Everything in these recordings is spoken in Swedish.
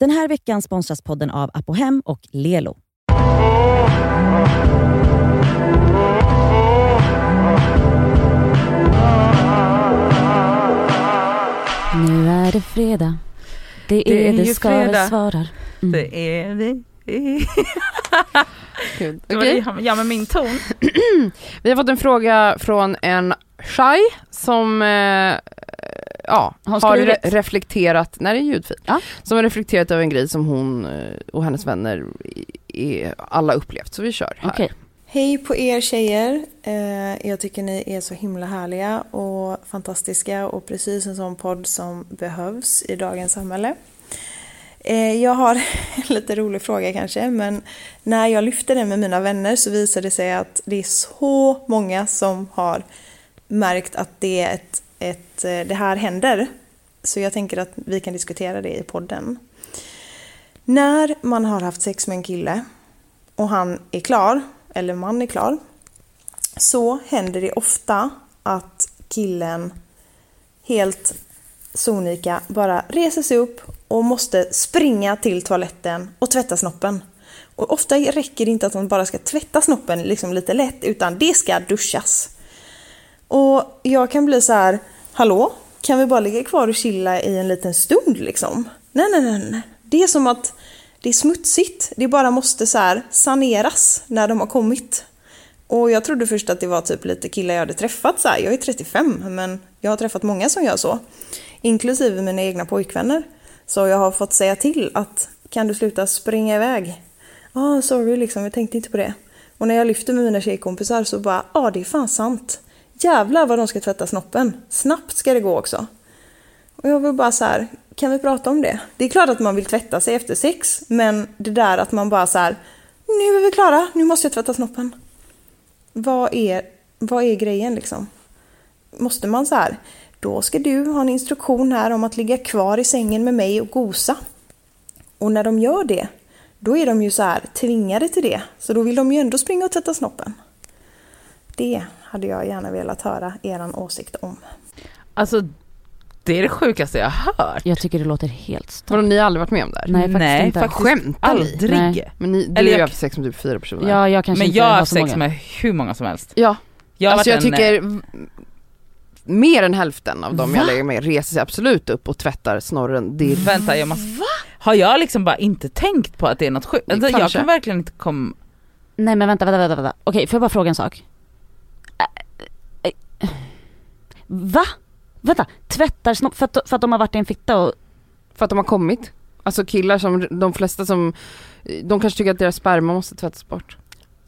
Den här veckan sponsras podden av Apohem och Lelo. Nu är det fredag. Det är Det är det, ju Skaver fredag. svarar. Mm. Det är vi. Gud. Det Okej. det- Ja men min ton. Vi har fått en fråga från en Shai som eh, ja, Har har re- reflekterat, när det är ljudfil, Ja. som har reflekterat över en grej som hon eh, och hennes vänner alla upplevt. Så vi kör här. Okej. Hej på er tjejer. Eh, jag tycker ni är så himla härliga och fantastiska och precis en sån podd som behövs i dagens samhälle. Eh, jag har en lite rolig fråga kanske, men när jag lyfter den med mina vänner så visar det sig att det är så många som har märkt att det, är ett, ett, eh, det här händer. Så jag tänker att vi kan diskutera det i podden. När man har haft sex med en kille och han är klar, eller man är klar, så händer det ofta att killen helt sonika bara reser sig upp och måste springa till toaletten och tvätta snoppen. Och ofta räcker det inte att man bara ska tvätta snoppen liksom lite lätt, utan det ska duschas. Och jag kan bli så här, hallå? Kan vi bara ligga kvar och chilla i en liten stund liksom? Nej, nej, nej, nej. Det är som att det är smutsigt. Det bara måste så här saneras när de har kommit. Och jag trodde först att det var typ lite killar jag hade träffat så här. Jag är 35 men jag har träffat många som gör så. Inklusive mina egna pojkvänner. Så jag har fått säga till att kan du sluta springa iväg? Ja, ah, sorry liksom, jag tänkte inte på det. Och när jag lyfter med mina tjejkompisar så bara, ja ah, det är fan sant. Jävlar vad de ska tvätta snoppen. Snabbt ska det gå också. Och jag vill bara så här, kan vi prata om det? Det är klart att man vill tvätta sig efter sex, men det där att man bara så här, nu är vi klara, nu måste jag tvätta snoppen. Vad är, vad är grejen liksom? Måste man så här, då ska du ha en instruktion här om att ligga kvar i sängen med mig och gosa. Och när de gör det, då är de ju så här tvingade till det. Så då vill de ju ändå springa och tvätta snoppen. Det hade jag gärna velat höra eran åsikt om. Alltså det är det sjukaste jag har hört. Jag tycker det låter helt. Vadå, ni har aldrig varit med om det här? Nej, faktiskt Nej, inte. faktiskt Skämtar ni? aldrig. Nej. Men ni, du Eller har ju haft sex med typ fyra personer. Ja, jag kanske Men inte jag har haft sex många. med hur många som helst. Ja, Jag alltså jag en, tycker eh, mer än hälften av dem Va? jag lägger med reser sig absolut upp och tvättar snorren. Är Vänta jag måste... Har jag liksom bara inte tänkt på att det är något sjukt? Alltså, jag kan verkligen inte komma... Nej men vänta, vänta, vänta, vänta. Okej, får jag bara fråga en sak? Va? Vänta, tvättar snopp för att, för att de har varit i en fitta och... för att de har kommit. Alltså killar som, de flesta som, de kanske tycker att deras sperma måste tvättas bort.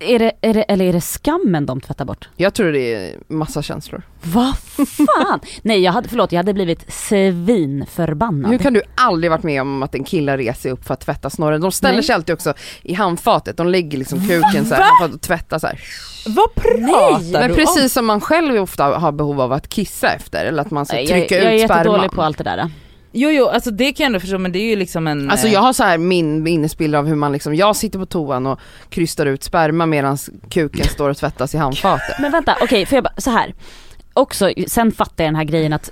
Är det, är det, eller är det skammen de tvättar bort? Jag tror det är massa känslor. Vad fan? Nej jag hade, förlåt jag hade blivit svinförbannad. Hur kan du aldrig varit med om att en kille reser upp för att tvätta snorren? De ställer Nej. sig alltid också i handfatet, de lägger liksom kuken så här, och tvättar så här. Vad pratar Men du precis som man själv ofta har behov av att kissa efter eller att man ska Nej, trycka jag, jag är ut jättedålig sperman. på allt det där. Jo jo, alltså det kan jag ändå förstå men det är ju liksom en... Alltså eh, jag har så här min minnesbild av hur man liksom, jag sitter på toan och krystar ut sperma medan kuken står och tvättas i handfatet. Men vänta, okej får jag bara, så här. Också, sen fattar jag den här grejen att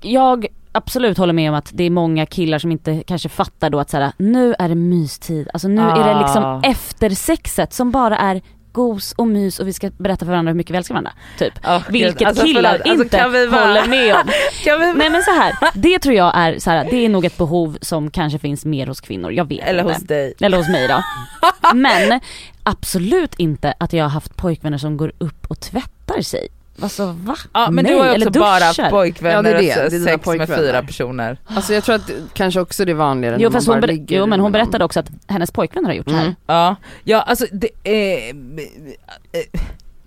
jag absolut håller med om att det är många killar som inte kanske fattar då att så här, nu är det mystid, alltså nu är det liksom Ah. efter sexet som bara är gos och mys och vi ska berätta för varandra hur mycket vi älskar varandra. Typ. gud, Vilket alltså, killar. Alltså, inte kan vi bara- håller med om. Vi... Nej men så här, det tror jag är så här, det är nog ett behov som kanske finns mer hos kvinnor, jag vet Eller inte. hos dig. Eller hos mig då. Men absolut inte att jag har haft pojkvänner som går upp och tvättar sig. Alltså va? Ja men Nej, du har ju också bara pojkvänner Ja, det är det. och Det är sex med pojkvänner. fyra personer. Alltså jag tror att kanske också det är vanligare Jo när man fast hon, bara ligger jo men hon med berättade också att hennes pojkvänner har gjort så här. Mm. Ja, ja alltså det är...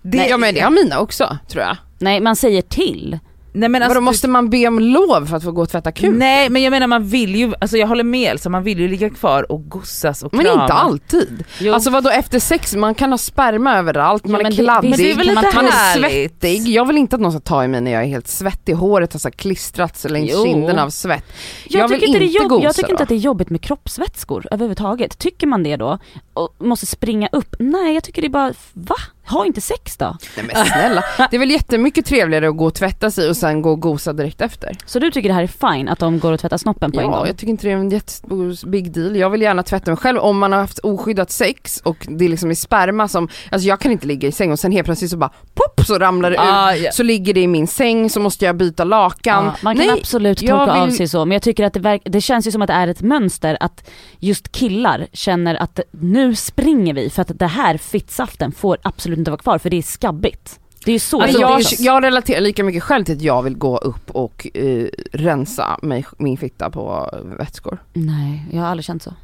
Det, ja men det har mina också tror jag. Nej man säger till. Nej men alltså, Vadå måste man be om lov för att få gå och tvätta kuk? Nej men jag menar man vill ju, alltså jag håller med Elsa, man vill ju ligga kvar och gossas och Men krama. inte alltid. Jo. Alltså vadå efter sex, man kan ha sperma överallt, man Ja, men är det- kladdig, men det är man, man är svettig. Jag vill inte att någon ska ta i mig när jag är helt svettig, håret har så klistrats längs Jo. kinden av svett. Jag, Jag vill tycker inte det inte gosa jag tycker inte då. att det är jobbigt med kroppsvätskor överhuvudtaget. Tycker man det då och måste springa upp? Nej jag tycker det är bara, va? Ha inte sex då. Nej men snälla, det är väl jättemycket trevligare att gå och tvätta sig och sen gå och gosa direkt efter. Så du tycker det här är fine att de går och tvättar snoppen på en Ja, gång? jag tycker inte det är en jättestor big deal. Jag vill gärna tvätta mig själv om man har haft oskyddat sex och det är liksom i sperma som, alltså jag kan inte ligga i säng och sen helt plötsligt så bara pop så ramlar det Ah, ut. ja. Så ligger det i min säng så måste jag byta lakan. Ja, man kan Nej, absolut jag tolka av vill- sig så men jag tycker att det, verk- det känns ju som att det är ett mönster att just killar känner att nu springer vi för att det här fittsaften får absolut inte vara kvar för det är skabbigt. Det är ju så det jag, jag relaterar lika mycket själv till att jag vill gå upp och eh, rensa mig, min fitta på vätskor. Nej, jag har aldrig känt så.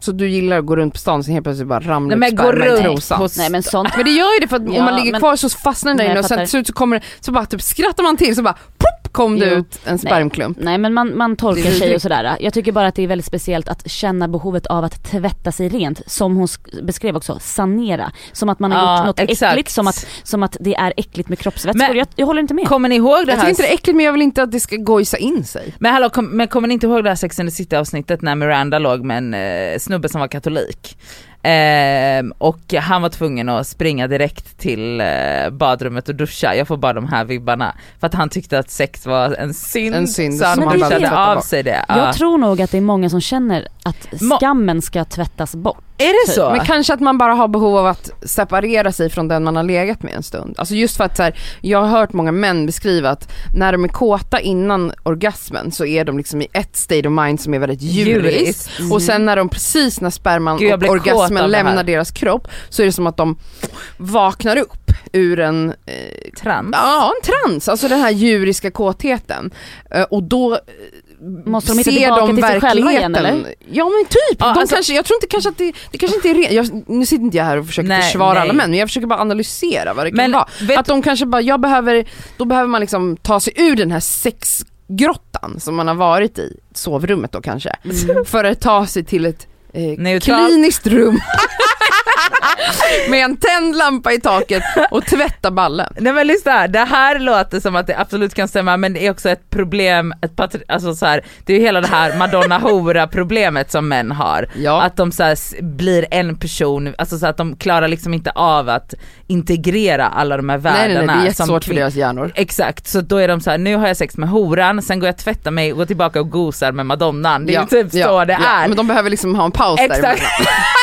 Så du gillar att gå runt på stan och sen helt plötsligt bara ramla Nej ut sperma i trosan. Nej men sånt, Men det gör ju det för att om Ja, man ligger men- kvar så fastnar den där inne och sen till slut så kommer det, så bara typ skrattar man till så bara pop kom det Jo. ut en spermklump. nej men man, man är sig och sådär. Jag tycker bara att det är väldigt speciellt att känna behovet av att tvätta sig rent, som hon sk- beskrev också, sanera. Som att man har Ja, gjort något exakt. äckligt, som att, som att det är äckligt med kroppsvätskor. Jag, jag håller inte med. Kommer ni ihåg det Jag här? tycker inte det är äckligt men jag vill inte att det ska gojsa in sig. Men hallå, kom, men kommer ni inte ihåg det här Sex and the City avsnittet när Miranda låg med en eh, snubbe som var katolik? Ehm, och han var tvungen att springa direkt till eh, badrummet och duscha, jag får bara de här vibbarna. För att han tyckte att sex var en synd, En synd så han duschade av sig det. Jag Ja. tror nog att det är många som känner att skammen ska tvättas bort. Är det så? Men kanske att man bara har behov av att separera sig från den man har legat med en stund. Alltså just för att så här, jag har hört många män beskriva att när de är kåta innan orgasmen så är de liksom i ett state of mind som är väldigt djuriskt. Djuriskt. Och sen när de precis när sperman Gud, och orgasmen lämnar deras kropp så är det som att de vaknar upp ur en eh, Trans? Ja, en trans, alltså den här djuriska kåtheten. Eh, och då eh, Måste de hitta tillbaka de till sig själva igen, eller? Ja men typ, Ja, de alltså- kanske, jag tror inte kanske att det, det kanske inte är re- jag, nu sitter inte jag här och försöker Nej, försvara nej. alla män men jag försöker bara analysera vad det kan Men vara. vet Att de kanske bara, jag behöver, då behöver man liksom ta sig ur den här sexgrottan som man har varit i, sovrummet då kanske, Mm. för att ta sig till ett eh, kliniskt rum med en tänd lampa i taket och tvätta ballen. Nej men lyssna här, det här låter som att det absolut kan stämma men det är också ett problem, ett patri- alltså så här, det är ju hela det här madonna hora problemet som män har. Ja. Att de så här, blir en person, alltså så att de klarar liksom inte av att integrera alla de här Nej världarna. nej nej, det är jättesvårt för deras hjärnor. Exakt, så då är de så här: nu har jag sex med horan, sen går jag och tvättar mig och går tillbaka och gosar med madonnan. Det är ju typ så det är. Men de behöver liksom ha en paus där Exakt.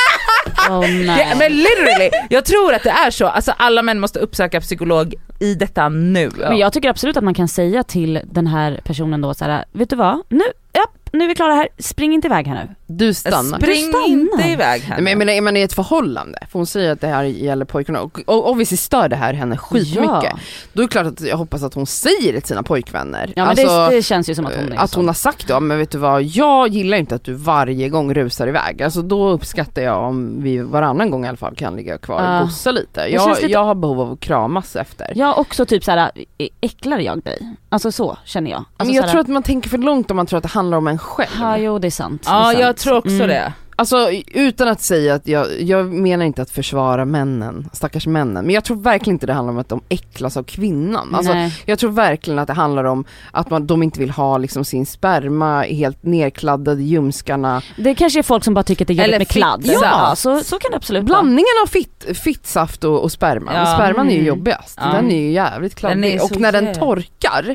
Oh. Ja, men literally, jag tror att det är så, alltså alla män måste uppsöka psykolog i detta nu. Men jag tycker absolut att man kan säga till den här personen då så här, vet du vad, nu, ja, nu är vi klara här, spring inte iväg här nu. Du stannar. Spring Du stannar. inte iväg här Nej, men jag menar är man i ett förhållande, för hon säger att det här gäller pojkarna och, och obviously stör det här henne skitmycket. Ja, Då är det klart att jag hoppas att hon säger det till sina pojkvänner. ja men Alltså, det, det känns ju som att hon är att hon har sagt då, men vet du vad, jag gillar inte att du varje gång rusar iväg. Alltså då uppskattar jag om vi varannan gång i alla fall kan ligga kvar Ja. och gossa lite. Jag, lite- jag har behov av att kramas efter. Jag också typ såhär, äcklar jag dig? Alltså så känner jag. Alltså, men jag så här, tror att man tänker för långt om man tror att det handlar om en själv. Ja jo det är sant. det Ja är jag sant. tror också Mm. det. Alltså utan att säga att jag, jag menar inte att försvara männen, stackars männen, men jag tror verkligen inte det handlar om att de äcklas av kvinnan. Alltså, Nej. jag tror verkligen att det handlar om att man, de inte vill ha liksom sin sperma helt nerkladdad i ljumskarna. Det kanske är folk som bara tycker att det är jobbigt med kladd. fittsaft. Ja så, så kan det absolut vara. Blandningen av fitt, fittsaft och, och sperma, Ja. sperman är ju Mm. jobbigast. Ja. Den är ju jävligt Den kladdig är så och när den torkar,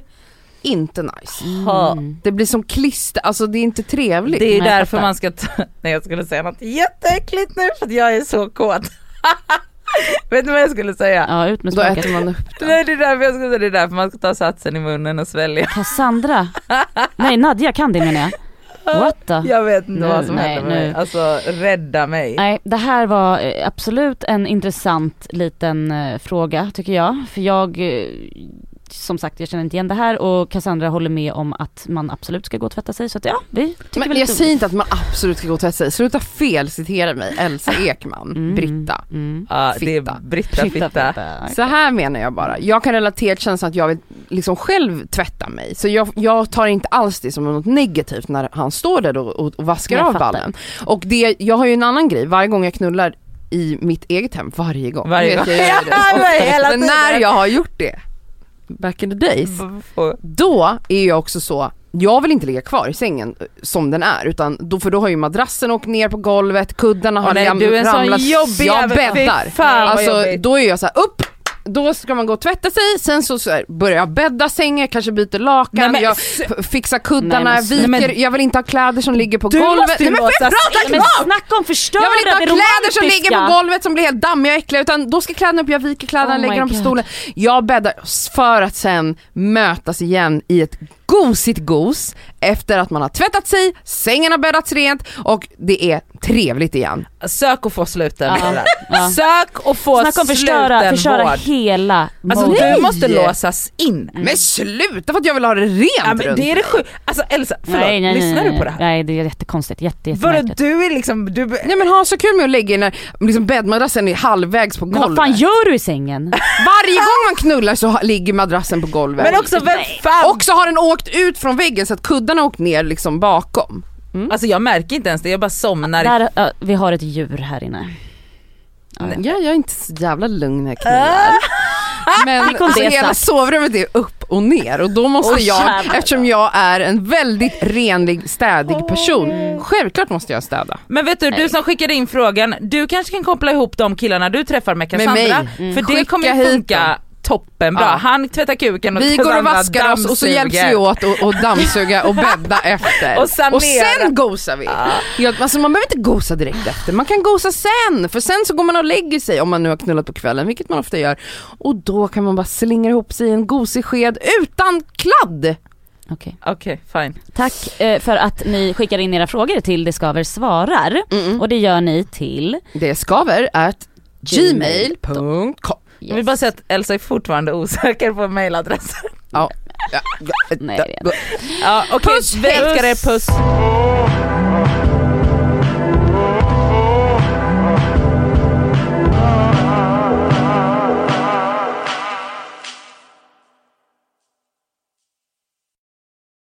inte nice. Mm. Det blir som klister, alltså det är inte trevligt. Det är Nej, därför man ska ta, nej jag skulle säga något jätteäckligt nu för att jag är så kåt. Vet du vad jag skulle säga? Ja ut med Då språket. äter man upp den. Nej det är därför jag skulle säga det är därför man ska ta satsen i munnen och svälja. Cassandra. Nej Nadja kan det menar jag. What the? Jag vet inte Nu, vad som nej, händer med mig. Alltså rädda mig. Nej det här var eh, absolut en intressant liten eh, fråga tycker jag. För jag, eh, som sagt jag känner inte igen det här och Cassandra håller med om att man absolut ska gå och tvätta sig så att ja, vi tycker Men väl jag säger inte att man absolut ska gå och tvätta sig, sluta fel citera mig, Elsa Ekman, Mm, Britta. Mm. Ja, det är Fitta. Britta Fitta, Fitta. fitta. Så här menar jag bara, jag kan relatera till känslan att jag vill liksom själv tvätta mig. Så jag, jag tar inte alls det som något negativt när han står där och, och, och vaskar Jag av fattar. ballen. Och det, jag har ju en annan grej, varje gång jag knullar i mitt eget hem, varje gång. Varje gång. jag gör det Ja, ofta. hela Men tiden. när jag har gjort det, back in the days, då är jag också så, jag vill inte ligga kvar i sängen eh, som den är utan då, för då har ju madrassen åkt ner på golvet, kuddarna har Åh, nej, ram- du är en sån ramlat, jobbig jag bäddar. Alltså jobbigt. då är jag så här, upp, då ska man gå och tvätta sig, sen så, så här, börjar jag bädda sängen, kanske byter lakan, Nej, men jag fixar kuddarna, Nej, men viker, nej, men- jag vill inte ha kläder som ligger på Du golvet. måste ju Nej, men får jag låtsas- prata Men snacka om förstöra Jag vill inte ha kläder som ligger på golvet som blir helt dammiga och äckliga utan då ska kläderna upp, jag viker kläderna, Oh lägger dem på God. stolen. Jag bäddar för att sen mötas igen i ett gosigt gos efter att man har tvättat sig, sängen har bäddats rent och det är trevligt igen. Sök och få sluten. Ja. Sök och få Snacka om förstöra, förstöra vård. hela Alltså modet. du måste Nej. låsas in. Men sluta för att jag vill ha det rent Ja, men runt det är det sjukt. Alltså Elsa, förlåt, nej, nej, lyssnar nej, du på det här? Nej det är jättekonstigt, jätte, jättemärkligt. du är liksom, du, Nej men ha så kul med att lägga in när liksom bäddmadrassen är halvvägs på Men golvet. vad fan gör du i sängen? Varje gång man knullar så ligger madrassen på golvet. men också vem fan, Och så har den åkt ut från väggen så att kuddarna har åkt ner liksom bakom. alltså jag märker inte ens det, jag bara somnar. Där, ja, vi har ett djur här inne. Ja, ja. Ja, jag är inte så jävla lugn när jag. Men alltså, det hela sovrummet är upp och ner och då måste Åh, jag, eftersom jag är en väldigt renlig, städig person, självklart måste jag städa. Men vet du, du Nej. som skickade in frågan, du kanske kan koppla ihop de killarna du träffar med Cassandra. mig. Mm. För det Skicka kommer funka toppenbra. Ja. Han tvättar kuken och Vi går och vaskar oss och så hjälps dammsuger. vi åt och, och dammsuga och bädda efter. Och sanera. sen gosar vi. Ja, alltså man behöver inte gosa direkt efter, man kan gosa sen för sen så går man och lägger sig om man nu har knullat på kvällen, vilket man ofta gör. Och då kan man bara slingra ihop sig i en gosig sked utan kladd. Okej. Okej, fine. Tack eh, för att ni skickar in era frågor till Det Skaver svarar. Mm-mm. Och det gör ni till... Det skaver at gmail.com. Jag vill bara säga att Elsa är fortfarande osäker på mailadressen. Ja. Ja, Nej, det är det. Ja, okej, Puss, vi älskar er, puss.